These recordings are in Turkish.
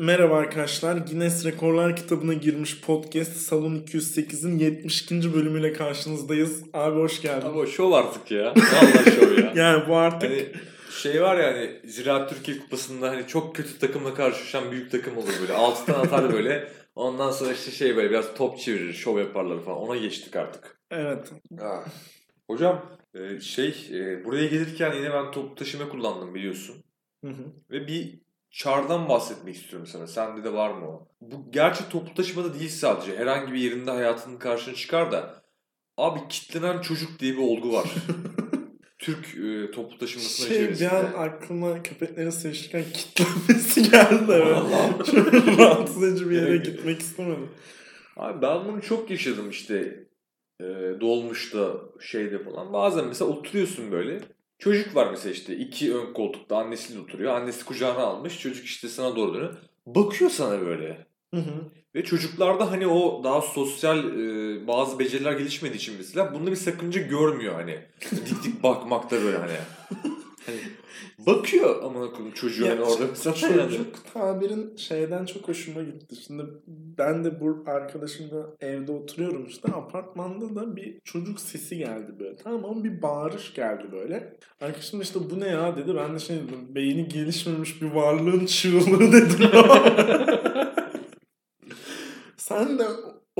Merhaba arkadaşlar. Guinness Rekorlar kitabına girmiş podcast Salon 208'in 72. bölümüyle karşınızdayız. Abi hoş geldin. Ama şov artık ya. Vallahi şov ya. Yani bu artık Hani şey var ya hani Ziraat Türkiye Kupası'nda hani çok kötü takımla karşılaşan büyük takım olur böyle. Alttan atar böyle. Ondan sonra işte şey böyle biraz top çevirir, şov yaparlar falan. Ona geçtik artık. evet. Ah. Hocam e, şey e, buraya gelirken yine ben toplu taşıma kullandım biliyorsun. Hı hı. Ve bir çardan bahsetmek istiyorum sana. Sende de var mı o? Bu gerçi toplu taşımada değil sadece. Herhangi bir yerinde hayatının karşına çıkar da. Abi kitlenen çocuk diye bir olgu var. Türk e, toplu taşımasına Şey bir içerisinde. an aklıma köpeklerin sevişirken kitlenmesi geldi. Çok rahatsız edici bir yere Evet. gitmek istemedim. Abi ben bunu çok yaşadım işte. E, dolmuşta şeyde falan. Bazen mesela oturuyorsun böyle. Çocuk var mesela işte iki ön koltukta annesiyle oturuyor. Annesi kucağına almış. Çocuk işte sana doğru dönüyor. Bakıyor sana böyle. Hı hı. Ve çocuklarda hani o daha sosyal e, bazı beceriler gelişmediği için mesela bunda bir sakınca görmüyor hani. Dik dik bakmakta böyle hani. hani bakıyor amına koyayım çocuğu hani orada mesela yani. Çocuk tabirin şeyden çok hoşuma gitti. Şimdi ben de bu arkadaşımla evde oturuyorum işte apartmanda da bir çocuk sesi geldi böyle. Tamam ama bir bağırış geldi böyle. Arkadaşım da işte bu ne ya dedi. Ben de şey dedim beyni gelişmemiş bir varlığın çığlığı dedim. Sen de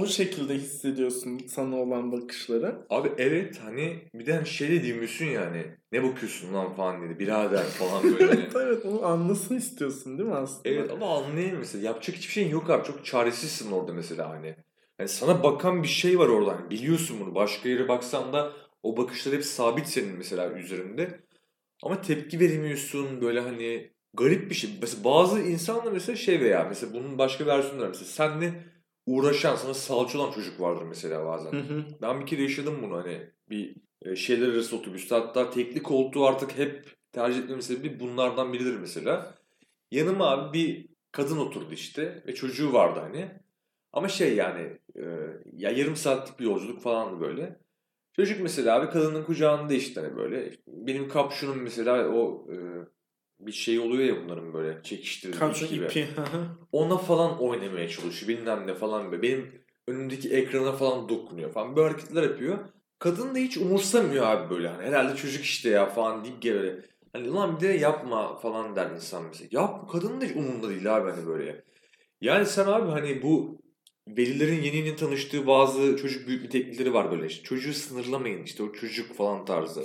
o şekilde hissediyorsun sana olan bakışları. Abi evet hani bir de hani şey de yani. Ne bakıyorsun lan falan dedi. Birader falan böyle hani. evet evet onu anlasın istiyorsun değil mi aslında? Evet ama anlayayım mesela. Yapacak hiçbir şeyin yok abi. Çok çaresizsin orada mesela hani. Hani sana bakan bir şey var orada. Hani biliyorsun bunu. Başka yere baksan da o bakışlar hep sabit senin mesela üzerinde. Ama tepki veremiyorsun böyle hani garip bir şey. Mesela bazı insanla mesela şey veya mesela bunun başka versiyonları. Mesela senle uğraşan sana salça olan çocuk vardır mesela bazen. Hı hı. Ben bir kere yaşadım bunu hani bir e, şeyler arası otobüste hatta tekli koltuğu artık hep tercih etmemin sebebi bunlardan biridir mesela. Yanıma abi bir kadın oturdu işte ve çocuğu vardı hani. Ama şey yani e, ya yarım saatlik bir yolculuk falandı böyle. Çocuk mesela abi kadının kucağında işte hani böyle. Benim kapşonum mesela o e, bir şey oluyor ya bunların böyle çekiştirilmiş gibi ipi. ona falan oynamaya çalışıyor. Bilmem ne falan böyle. Benim önümdeki ekrana falan dokunuyor falan. Böyle hareketler yapıyor. Kadın da hiç umursamıyor abi böyle. Hani herhalde çocuk işte ya falan deyip böyle. Hani ulan bir de yapma falan der insan mesela. Yap kadının da hiç umurunda değil abi hani böyle. Yani sen abi hani bu velilerin yeni yeni tanıştığı bazı çocuk büyütme teknikleri var böyle. İşte çocuğu sınırlamayın işte o çocuk falan tarzı.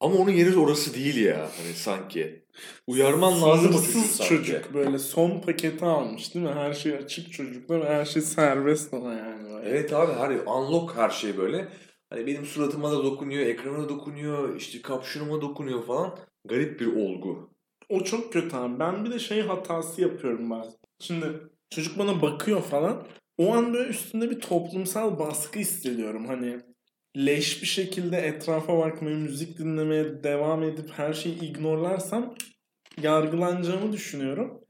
Ama onun yeri orası değil ya hani sanki. Uyarman lazım o sanki. çocuk böyle son paketi almış değil mi? Her şey açık çocuklar her şey serbest ona yani. Böyle. Evet abi her unlock her şey böyle. Hani benim suratıma da dokunuyor, ekrana dokunuyor, işte kapşonuma dokunuyor falan. Garip bir olgu. O çok kötü abi. Ben bir de şey hatası yapıyorum bazen. Şimdi çocuk bana bakıyor falan. O an böyle üstünde bir toplumsal baskı hissediyorum. Hani leş bir şekilde etrafa bakmaya, müzik dinlemeye devam edip her şeyi ignorlarsam yargılanacağımı düşünüyorum.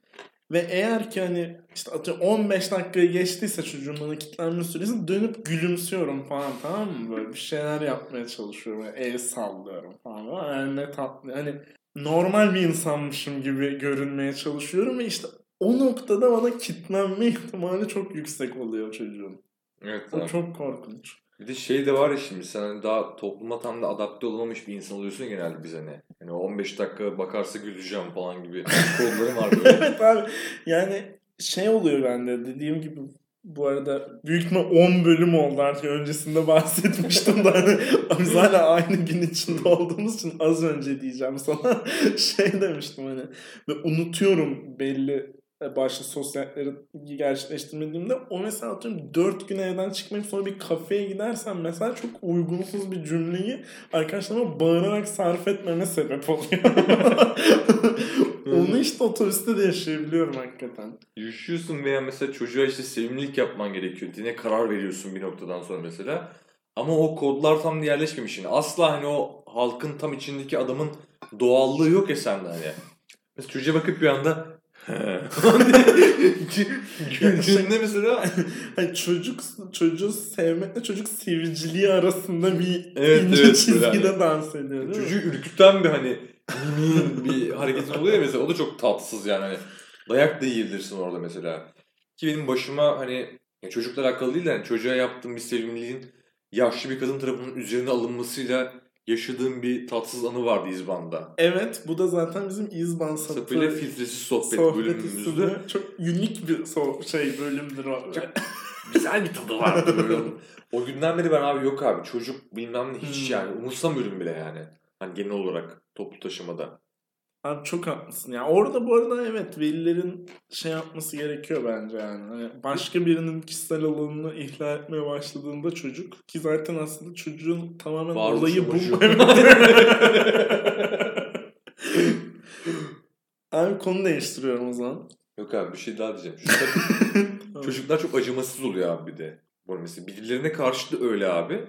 Ve eğer ki hani işte atıyorum 15 dakikayı geçtiyse çocuğun bana kilitlenme süresi dönüp gülümsüyorum falan tamam mı? Böyle bir şeyler yapmaya çalışıyorum. Böyle el sallıyorum falan. Yani ne tatlı. Hani normal bir insanmışım gibi görünmeye çalışıyorum ve işte o noktada bana kitlenme ihtimali çok yüksek oluyor çocuğun. Evet O çok korkunç. Bir de şey de var ya şimdi sen hani daha topluma tam da adapte olamamış bir insan oluyorsun genelde biz hani. Hani 15 dakika bakarsa güleceğim falan gibi kodlarım var böyle. evet abi yani şey oluyor bende dediğim gibi bu arada büyük ihtimal 10 bölüm oldu artık öncesinde bahsetmiştim da hani biz hala aynı gün içinde olduğumuz için az önce diyeceğim sana şey demiştim hani ve unutuyorum belli e, başta sosyalleri gerçekleştirmediğimde o mesela atıyorum 4 gün evden çıkmayıp sonra bir kafeye gidersen mesela çok uygunsuz bir cümleyi arkadaşlarıma bağırarak sarf etmeme sebep oluyor. Onu işte otobüste de yaşayabiliyorum hakikaten. Üşüyorsun veya mesela çocuğa işte sevimlilik yapman gerekiyor. Dine karar veriyorsun bir noktadan sonra mesela. Ama o kodlar tam yerleşmemiş. Yani asla hani o halkın tam içindeki adamın doğallığı yok ya sende hani. Mesela çocuğa bakıp bir anda Güldüğünde mesela Hani çocuk çocuğu sevmekle çocuk seviciliği arasında bir Evet, ince evet, çizgide böyle dans ediyor değil mi? çocuğu ürküten bir hani bir hareketin oluyor ya mesela o da çok tatsız yani hani Dayak da yiyebilirsin orada mesela. Ki benim başıma hani ya çocuklar alakalı değil de hani çocuğa yaptığım bir sevimliliğin yaşlı bir kadın tarafından üzerine alınmasıyla yaşadığım bir tatsız anı vardı İzban'da. Evet bu da zaten bizim İzban satı Böyle filtresiz sohbet, sohbet bölümümüzde çok unik bir so- şey bölümdür o. güzel bir tadı vardı böyle. o günden beri ben abi yok abi çocuk bilmem ne hiç Hmm. yani umursamıyorum bile yani. Hani genel olarak toplu taşımada. Abi çok haklısın ya. Orada bu arada evet velilerin şey yapması gerekiyor bence yani. Hani başka birinin kişisel alanını ihlal etmeye başladığında çocuk ki zaten aslında çocuğun tamamen Varoluş olayı bu. Abi konu değiştiriyorum o zaman. Yok abi bir şey daha diyeceğim. Çocuklar, çocuklar çok acımasız oluyor abi bir de. Bu mesela birilerine karşı da öyle abi.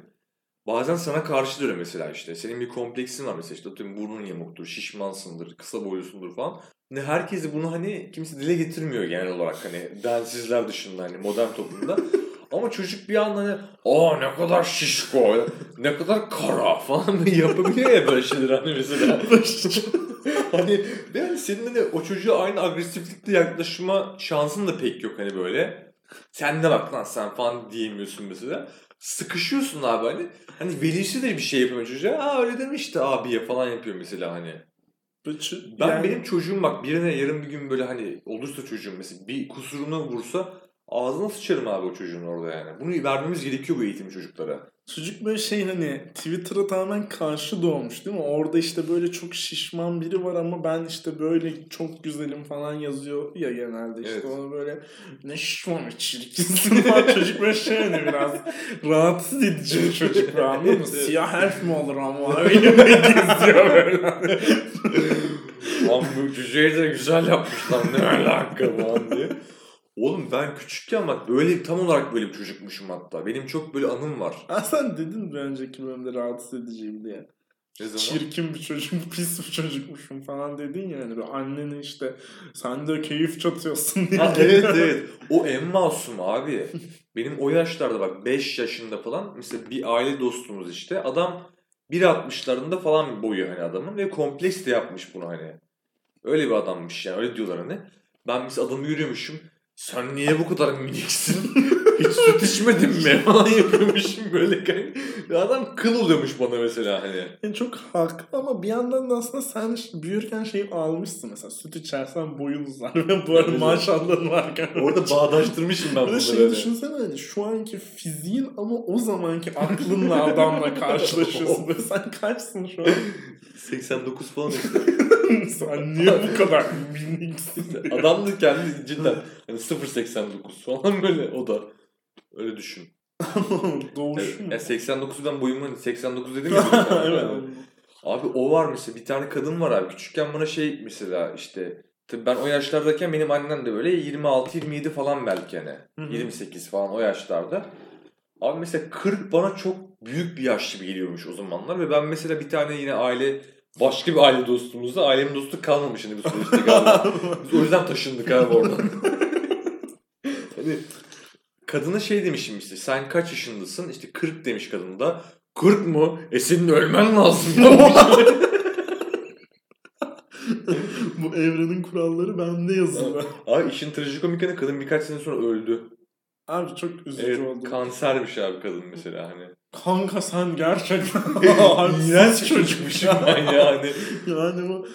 Bazen sana karşı öyle mesela işte. Senin bir kompleksin var mesela işte atıyorum burnun yamuktur, şişmansındır, kısa boylusundur falan. Ne herkesi bunu hani kimse dile getirmiyor genel olarak hani densizler dışında hani modern toplumda. Ama çocuk bir anda hani aa ne kadar şişko, ne kadar kara falan yapabiliyor ya böyle şeyler hani mesela. hani yani senin hani o çocuğa aynı agresiflikle yaklaşma şansın da pek yok hani böyle. Sen de bak lan sen falan diyemiyorsun mesela. Sıkışıyorsun abi hani. Hani velisi de bir şey yapıyor çocuğa. Aa öyle demişti abiye falan yapıyor mesela hani. Ben yani- benim çocuğum bak birine yarın bir gün böyle hani olursa çocuğum mesela bir kusurunu vursa ağzına sıçarım abi o çocuğun orada yani. Bunu vermemiz gerekiyor bu eğitim çocuklara. Çocuk böyle şey hani Twitter'a tamamen karşı doğmuş değil mi? Orada işte böyle çok şişman biri var ama ben işte böyle çok güzelim falan yazıyor ya genelde işte Evet. onu böyle ne şişman çirkinsin falan çocuk böyle şey hani biraz rahatsız edici bir çocuk anladın mı? Siyah elf mi olur ama öyle geziyor böyle. Lan bu cüceyi de güzel yapmışlar ne alaka falan diye. Oğlum ben küçükken bak böyle tam olarak böyle bir çocukmuşum hatta. Benim çok böyle anım var. Ha sen dedin bir önceki bölümde rahatsız ediciyim diye. Ne zaman? çirkin bir çocuk, pis bir çocukmuşum falan dedin ya böyle annene işte sen de keyif çatıyorsun diye. Ha, evet evet. O en masum abi. Benim o yaşlarda bak 5 yaşında falan mesela bir aile dostumuz işte. Adam 1.60'larında falan boyu hani adamın ve kompleks de yapmış bunu hani. Öyle bir adammış yani öyle diyorlar hani. Ben mesela adamı yürüyormuşum. Sen niye bu kadar miniksin? Hiç süt içmedin mi? falan yapıyormuşum böyle. kanka. Adam kıl oluyormuş bana mesela hani. Yani çok haklı ama bir yandan da aslında sen büyürken şeyi almışsın mesela süt içersen boyun uzar ve bu arada maşallahın varken. Orada bağdaştırmışım ben bunları. şey düşünsene hani şu anki fiziğin ama o zamanki aklınla adamla karşılaşıyorsun. Sen kaçsın şu an? 89 falan işte. sen niye bu kadar miniksin? Adam da kendi cidden hani 0.89 falan böyle o da. Öyle düşün. Doğuş mu? Ya 89'u ben boyumu hani 89 dedim ya. evet. Abi o var mesela bir tane kadın var abi. Küçükken bana şey mesela işte tabii ben o yaşlardayken benim annem de böyle 26-27 falan belki hani. Hı hı. 28 falan o yaşlarda. Abi mesela 40 bana çok büyük bir yaş gibi geliyormuş o zamanlar ve ben mesela bir tane yine aile başka bir aile dostumuzda ailemin dostu kalmamış hani bu süreçte galiba. Biz o yüzden taşındık abi oradan. hani kadına şey demişim işte sen kaç yaşındasın? İşte 40 demiş kadın da. 40 mı? E senin ölmen lazım. Bu evrenin kuralları bende yazılı. abi işin trajikomik yanı kadın birkaç sene sonra öldü. Abi çok üzücü Evet oldu. kansermiş abi kadın mesela hani. Kanka sen gerçekten İğrenç çocukmuşum ben yani. yani bu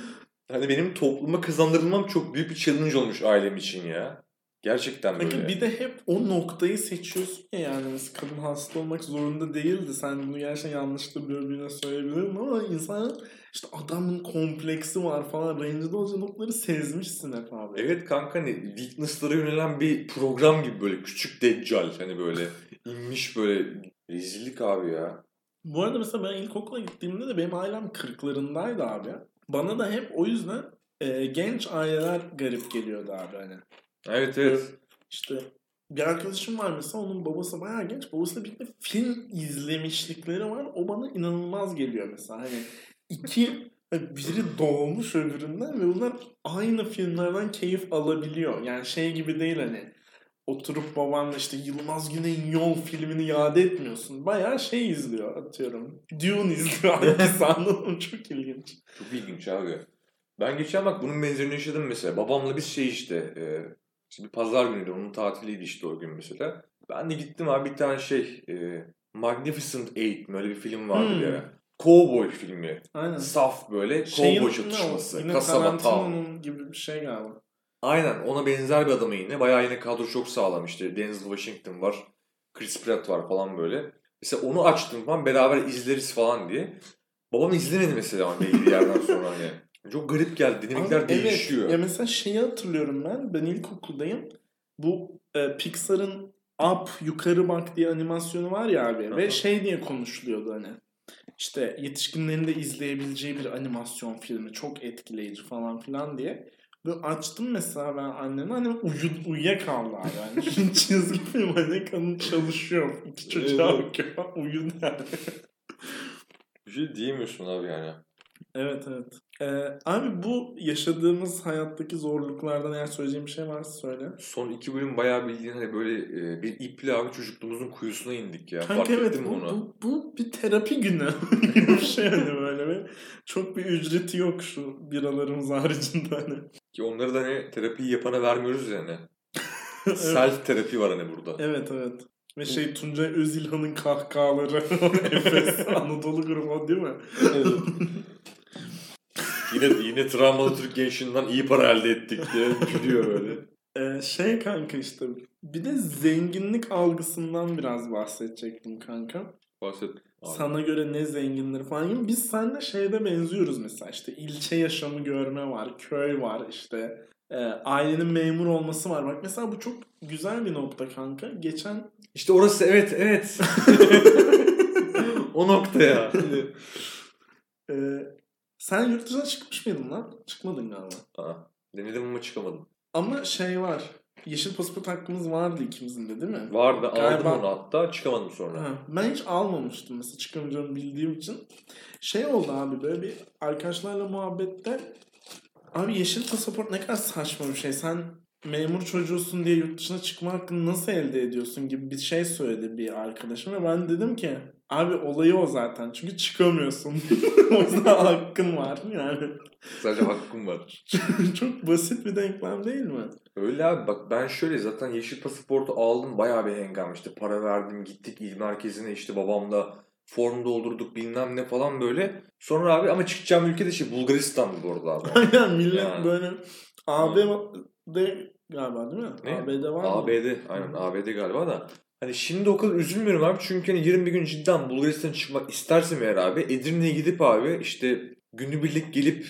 Hani benim topluma kazandırılmam çok büyük bir challenge olmuş ailem için ya. Gerçekten böyle. Peki bir de hep o noktayı seçiyorsun ya yani mesela kadın hasta olmak zorunda değildi. Sen bunu gerçekten yanlıştır birbirine söyleyebilirim ama insan işte adamın kompleksi var falan rencide olacağı noktaları sezmişsin hep abi. Evet kanka hani weakness'lara yönelen bir program gibi böyle küçük deccal hani böyle inmiş böyle rezillik abi ya. Bu arada mesela ben ilkokula gittiğimde de benim ailem kırklarındaydı abi. Bana da hep o yüzden e, genç aileler garip geliyordu abi hani. Evet evet. İşte bir arkadaşım var mesela onun babası bayağı genç. Babasıyla birlikte film izlemişlikleri var. O bana inanılmaz geliyor mesela. Hani iki biri doğmuş öbüründen ve bunlar aynı filmlerden keyif alabiliyor. Yani şey gibi değil hani oturup babanla işte Yılmaz Güney'in Yol filmini yad etmiyorsun. Bayağı şey izliyor atıyorum. Dune izliyor hangisi anladın mı? Çok ilginç. Çok ilginç abi. Ben geçen bak bunun benzerini yaşadım mesela. Babamla biz şey işte, e, işte bir pazar günüydü. Onun tatiliydi işte o gün mesela. Ben de gittim abi bir tane şey e, Magnificent Eight mi öyle bir film vardı Hmm. bir ara. Cowboy filmi. Aynen. Saf böyle Şeyin cowboy çatışması. Kasaba. Tarantino'nun gibi bir şey galiba. Aynen ona benzer bir adamı yine. Bayağı yine kadro çok sağlam işte. Denzel Washington var. Chris Pratt var falan böyle. Mesela onu açtım falan beraber izleriz falan diye. Babam izlemedi mesela hani belli bir yerden sonra hani. Çok garip geldi. Dinamikler Abi, değişiyor. Evet. Ya mesela şeyi hatırlıyorum ben. Ben ilkokuldayım. Bu e, Pixar'ın Up yukarı bak diye animasyonu var ya abi. Hı Ve şey diye konuşuluyordu hani. İşte yetişkinlerin de izleyebileceği bir animasyon filmi. Çok etkileyici falan filan diye. Ve açtım mesela ben anneme annem uyu, uyuyakaldı abi. Yani çizgi film hani kadın çalışıyor. İki çocuğa Evet. bakıyor. Uyudu yani. Bir şey diyemiyorsun abi yani. Evet evet. Ee, abi bu yaşadığımız hayattaki zorluklardan eğer söyleyeceğim bir şey varsa söyle. Son iki bölüm bayağı bildiğin hani böyle e, bir iple abi çocukluğumuzun kuyusuna indik ya. Kanka Fark evet ettin mi onu? bu, bu bir terapi günü gibi bir şey hani böyle ve çok bir ücreti yok şu biralarımız haricinde hani. Ki onları da hani terapiyi yapana vermiyoruz yani. evet. Self terapi var hani burada. evet evet. Ve şey Tuncay Özilhan'ın kahkahaları Efes Anadolu grubu değil mi? Yine yine travmalı Türk gençliğinden iyi para elde ettik diye gülüyor böyle. Ee, şey kanka işte bir de zenginlik algısından biraz bahsedecektim kanka. Bahset. Abi. Sana göre ne zenginleri falan gibi. Biz seninle şeyde benziyoruz mesela işte ilçe yaşamı görme var, köy var işte e, ailenin memur olması var. Bak mesela bu çok güzel bir nokta kanka. Geçen İşte orası evet evet. o nokta ya. e, sen yurt dışına çıkmış mıydın lan? Çıkmadın galiba. Aa, denedim ama çıkamadım. Ama şey var. Yeşil pasaport hakkımız vardı ikimizin de değil mi? Vardı aldım Galiba- onu hatta çıkamadım sonra. Ha, ben hiç almamıştım mesela çıkamayacağımı bildiğim için. Şey oldu abi böyle bir arkadaşlarla muhabbette abi yeşil pasaport ne kadar saçma bir şey. Sen memur çocuğusun diye yurt dışına çıkma hakkını nasıl elde ediyorsun gibi bir şey söyledi bir arkadaşım ve ben dedim ki abi olayı o zaten çünkü çıkamıyorsun. o yüzden hakkın var yani. Sadece hakkım var. Çok basit bir denklem değil mi? Öyle abi bak ben şöyle zaten yeşil pasaportu aldım bayağı bir hengam işte para verdim gittik il merkezine işte babamla form doldurduk bilmem ne falan böyle. Sonra abi ama çıkacağım ülke de şey Bulgaristan'dı bu arada abi. Aynen millet Yani. böyle AB'de galiba değil mi? Ne? AB'de var mı? ABD aynen ABD galiba da. Hani şimdi o kadar üzülmüyorum abi çünkü hani 20 gün cidden Bulgaristan'a çıkmak istersem eğer abi Edirne'ye gidip abi işte günübirlik gelip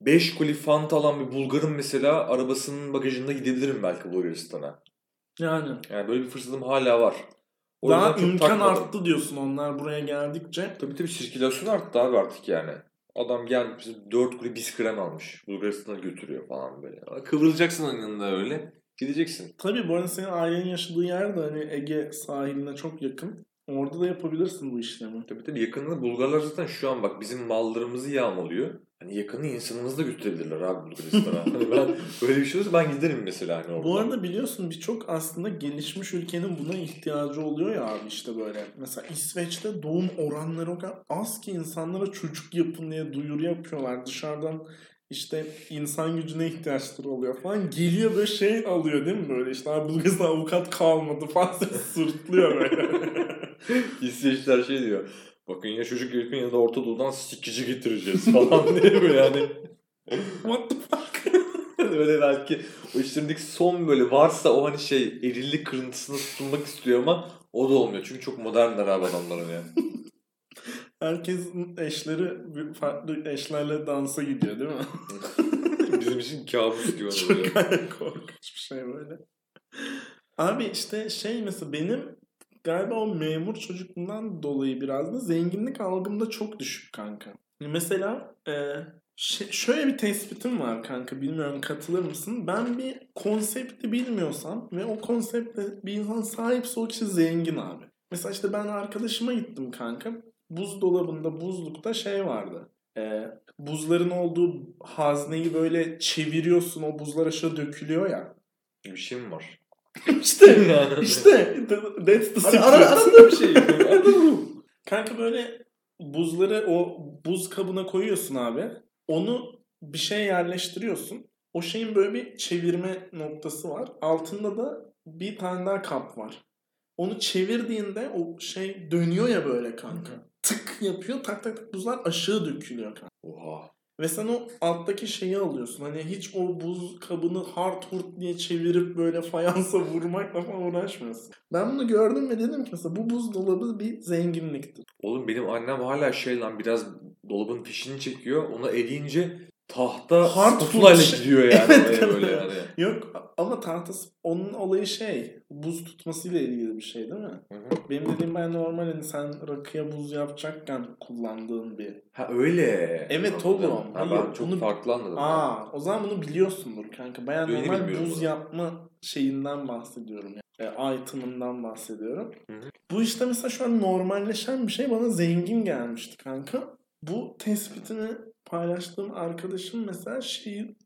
5 koli Fanta alan bir Bulgar'ın mesela arabasının bagajında gidebilirim belki Bulgaristan'a. Yani. Yani böyle bir fırsatım hala var. O Daha imkan takmadım. arttı diyorsun onlar buraya geldikçe. Tabii tabii sirkülasyon arttı abi artık yani. Adam gelmiş 4 kuru biskrem almış. Bulgaristan'a götürüyor falan böyle. Kıvıracaksın onun yanında öyle. Gideceksin. Tabii bu arada senin ailenin yaşadığı yer de hani Ege sahiline çok yakın. Orada da yapabilirsin bu işlemi. Tabii tabii yakında Bulgarlar zaten şu an bak bizim mallarımızı yağmalıyor. Hani yakını insanımızı da götürebilirler abi Bulgaristan'a. hani ben böyle bir şey olursa ben giderim mesela hani orada. Bu arada biliyorsun birçok aslında gelişmiş ülkenin buna ihtiyacı oluyor ya abi işte böyle. Mesela İsveç'te doğum oranları o kadar az ki insanlara çocuk yapın diye duyuru yapıyorlar. Dışarıdan işte insan gücüne ihtiyaçları oluyor falan. Geliyor böyle şey alıyor değil mi böyle işte abi Bulgaristan avukat kalmadı falan sırtlıyor böyle. İsveçliler şey diyor. Bakın ya çocuk yapın ya da Orta Doğu'dan sikici getireceğiz falan diye böyle yani. What the fuck? böyle belki o işlerindeki son böyle varsa o hani şey erillik kırıntısına tutunmak istiyor ama o da olmuyor. Çünkü çok modernler abi adamların yani. Herkesin eşleri farklı eşlerle dansa gidiyor değil mi? Bizim için kabus gibi Çok oluyor. korkunç bir şey böyle. Abi işte şey mesela benim galiba o memur çocukluğundan dolayı biraz da zenginlik algım da çok düşük kanka. Mesela e, şöyle bir tespitim var kanka bilmiyorum katılır mısın? Ben bir konsepti bilmiyorsam ve o konsepte bir insan sahipse o kişi zengin abi. Mesela işte ben arkadaşıma gittim kanka. Buzdolabında buzlukta şey vardı. E, buzların olduğu hazneyi böyle çeviriyorsun o buzlar aşağı dökülüyor ya. Bir şey mi var? İşte işte that's the secret. ara, arada bir şey. Arada bu. Kanka böyle buzları o buz kabına koyuyorsun abi. Onu bir şey yerleştiriyorsun. O şeyin böyle bir çevirme noktası var. Altında da bir tane daha kap var. Onu çevirdiğinde o şey dönüyor ya böyle kanka. Tık yapıyor tak tak tak buzlar aşağı dökülüyor kanka. Oha. Ve sen o alttaki şeyi alıyorsun. Hani hiç o buz kabını hard hurt diye çevirip böyle fayansa vurmakla falan uğraşmıyorsun. Ben bunu gördüm ve dedim ki mesela bu buzdolabı bir zenginliktir. Oğlum benim annem hala şey lan biraz dolabın fişini çekiyor. Ona eleyince tahta Hard spatulayla food. gidiyor yani. Evet, oraya böyle yani. Yok ama tahtası onun olayı şey buz tutmasıyla ilgili bir şey değil mi? Hı hı. Benim dediğim ben normal hani sen rakıya buz yapacakken kullandığın bir. Ha öyle. Evet oğlum. Ha, Hayır, ben çok bunu- farklı anladım. Aa o zaman bunu biliyorsundur kanka. Bayağı Yeni normal buz bunu. yapma şeyinden bahsediyorum. Yani. E, item'ından bahsediyorum. Hı hı. Bu işte mesela şu an normalleşen bir şey bana zengin gelmişti kanka. Bu tespitini paylaştığım arkadaşım mesela şeyin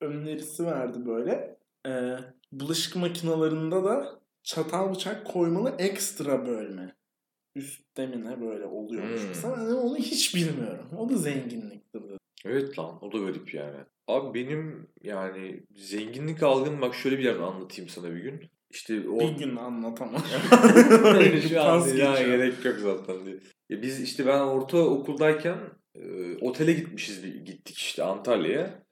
önerisi verdi böyle. Ee, bulaşık makinalarında da çatal bıçak koymalı ekstra bölme. Üstte mi ne böyle oluyormuş. Hmm. Mesela ben onu hiç bilmiyorum. O da zenginliktir. Evet lan o da garip yani. Abi benim yani zenginlik algım bak şöyle bir yerden anlatayım sana bir gün. İşte o... Bir gün anlatamam. Şu an gerek yok zaten diye. Ya biz işte ben ortaokuldayken e, otele gitmişiz gittik işte Antalya'ya.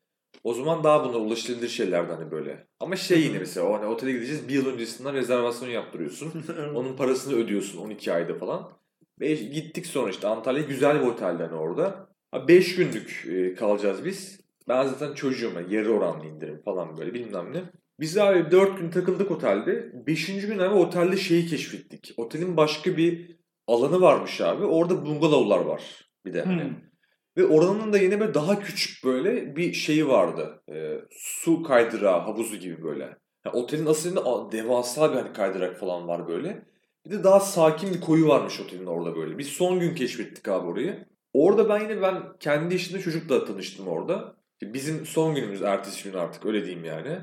O zaman daha bunlar ulaşılabilir şeylerdi hani böyle. Ama şey yine mesela o hani otele gideceğiz bir yıl öncesinden rezervasyon yaptırıyorsun. Onun parasını ödüyorsun 12 ayda falan. Ve gittik sonra işte Antalya güzel bir otelde hani orada. 5 günlük kalacağız biz. Ben zaten çocuğum yani yarı oranlı indirim falan böyle bilmem ne. Biz abi 4 gün takıldık otelde. 5. gün abi otelde şeyi keşfettik. Otelin başka bir alanı varmış abi. Orada bungalovlar var bir de hani. Hmm. Ve oranın da yine böyle daha küçük böyle bir şeyi vardı. Ee, su kaydırağı, havuzu gibi böyle. Yani otelin aslında devasa bir hani kaydırak falan var böyle. Bir de daha sakin bir koyu varmış otelin orada böyle. Biz son gün keşfettik abi orayı. Orada ben yine ben kendi yaşında çocukla tanıştım orada. Bizim son günümüz ertesi gün artık öyle diyeyim yani.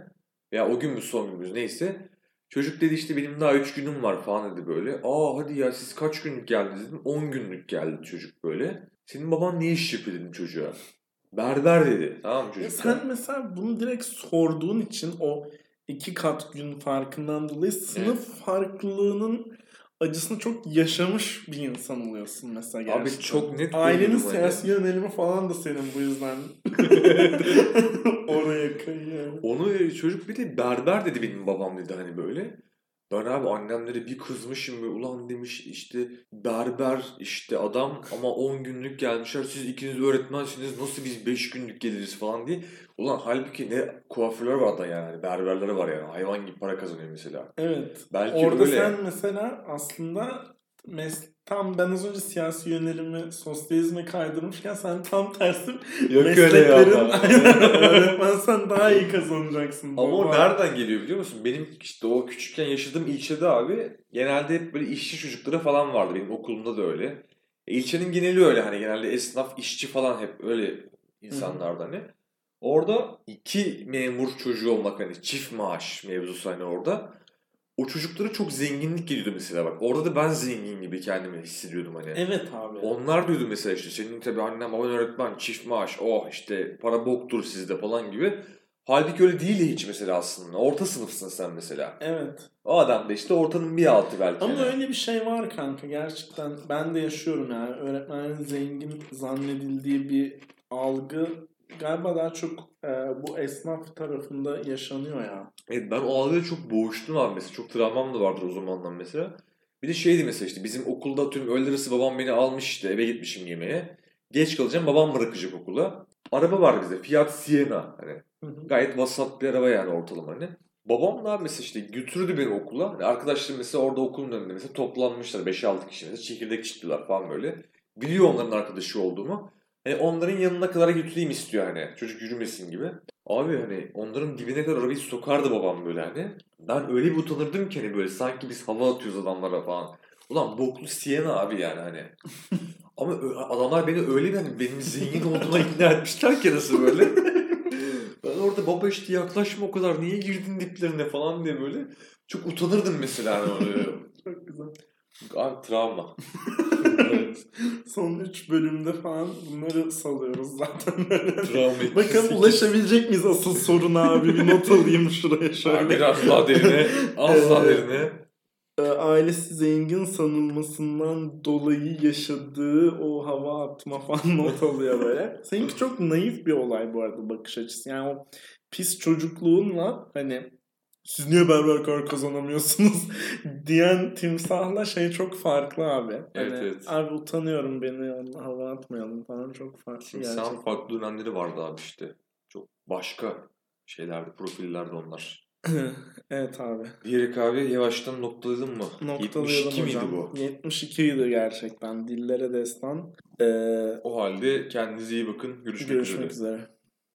Ya o gün mü son günümüz neyse. Çocuk dedi işte benim daha 3 günüm var falan dedi böyle. Aa hadi ya siz kaç günlük geldiniz dedim. 10 günlük geldi çocuk böyle. Senin baban ne iş yapıyor dedim çocuğa. Berber dedi. Tamam mı E çocuk? sen mesela bunu direkt sorduğun için o iki kat gün farkından dolayı sınıf farklılığının acısını çok yaşamış bir insan oluyorsun mesela Abi gerçekten. çok net Ailenin siyasi yönelimi falan da senin bu yüzden oraya kayıyor. Onu çocuk bir de berber dedi benim babam dedi hani böyle. Ben abi annemlere bir kızmışım ve ulan demiş işte berber işte adam ama 10 günlük gelmişler siz ikiniz öğretmensiniz nasıl biz 5 günlük geliriz falan diye. Ulan halbuki ne kuaförler var da yani berberleri var yani hayvan gibi para kazanıyor mesela. Evet. Belki Orada öyle. sen mesela aslında mes tam ben az önce siyasi yönelimi sosyalizme kaydırmışken sen tam tersi Yok mesleklerin öğretmen sen daha iyi kazanacaksın. Ama o nereden geliyor biliyor musun? Benim işte o küçükken yaşadığım ilçede abi genelde hep böyle işçi çocukları falan vardı. Benim okulumda da öyle. E, ilçenin geneli öyle hani genelde esnaf, işçi falan hep öyle insanlardı hani. Orada iki memur çocuğu olmak hani çift maaş mevzusu hani orada. O çocuklara çok zenginlik geliyordu mesela bak. Orada da ben zengin gibi kendimi hissediyordum hani. Evet abi. Onlar diyordu mesela işte senin tabii annen baban öğretmen çift maaş oh işte para boktur sizde falan gibi. Halbuki öyle değil hiç mesela aslında. Orta sınıfsın sen mesela. Evet. O adam da işte ortanın bir altı belki. Ama yani. öyle bir şey var kanka gerçekten. Ben de yaşıyorum yani. Öğretmenin zengin zannedildiği bir algı galiba daha çok e, bu esnaf tarafında yaşanıyor ya. Evet ben o algıda çok boğuştum abi mesela. Çok travmam da vardır o zamandan mesela. Bir de şeydi mesela işte bizim okulda atıyorum öğle arası babam beni almış işte eve gitmişim yemeğe. Geç kalacağım babam bırakacak okula. Araba var bizde Fiat Siena hani. Gayet vasat bir araba yani ortalama hani. Babam da mesela işte götürdü beni okula. Hani arkadaşlarım mesela orada okulun önünde mesela toplanmışlar 5-6 kişi mesela çekirdek çittiler falan böyle. Biliyor onların arkadaşı olduğumu. Hani onların yanına kadar götüreyim istiyor hani. Çocuk yürümesin gibi. Abi hani onların dibine kadar arabayı sokardı babam böyle hani. Ben öyle bir utanırdım ki hani böyle sanki biz hava atıyoruz adamlara falan. Ulan boklu Siena abi yani hani. Ama adamlar beni öyle bir hani benim zengin olduğuma ikna etmişler ki nasıl böyle. ben orada baba işte yaklaşma o kadar niye girdin diplerine falan diye böyle. Çok utanırdım mesela hani öyle. Çok güzel. Abi travma. Evet. Son 3 bölümde falan bunları salıyoruz zaten böyle. Travma etkisi. Bakalım ulaşabilecek miyiz asıl soruna abi? Bir not alayım şuraya Abi şöyle. Biraz daha derine. Az daha derine. Ee, ailesi zengin sanılmasından dolayı yaşadığı o hava atma falan not alıyor böyle. Seninki çok naif bir olay bu arada bakış açısı. Yani o pis çocukluğunla hani siz niye berber kar kazanamıyorsunuz diyen timsahla şey çok farklı abi. Hani, Evet, evet. Abi utanıyorum beni hava atmayalım falan çok farklı Timsahın gerçekten. farklı dönemleri vardı abi işte. Çok başka şeylerdi, profillerdi onlar. evet abi. Diyerek abi yavaştan noktaladın mı? Noktalayalım 72 miydi hocam. bu? 72 idi gerçekten. Dillere destan. Ee, O halde kendinize iyi bakın. Görüşmek, görüşmek üzere. üzere.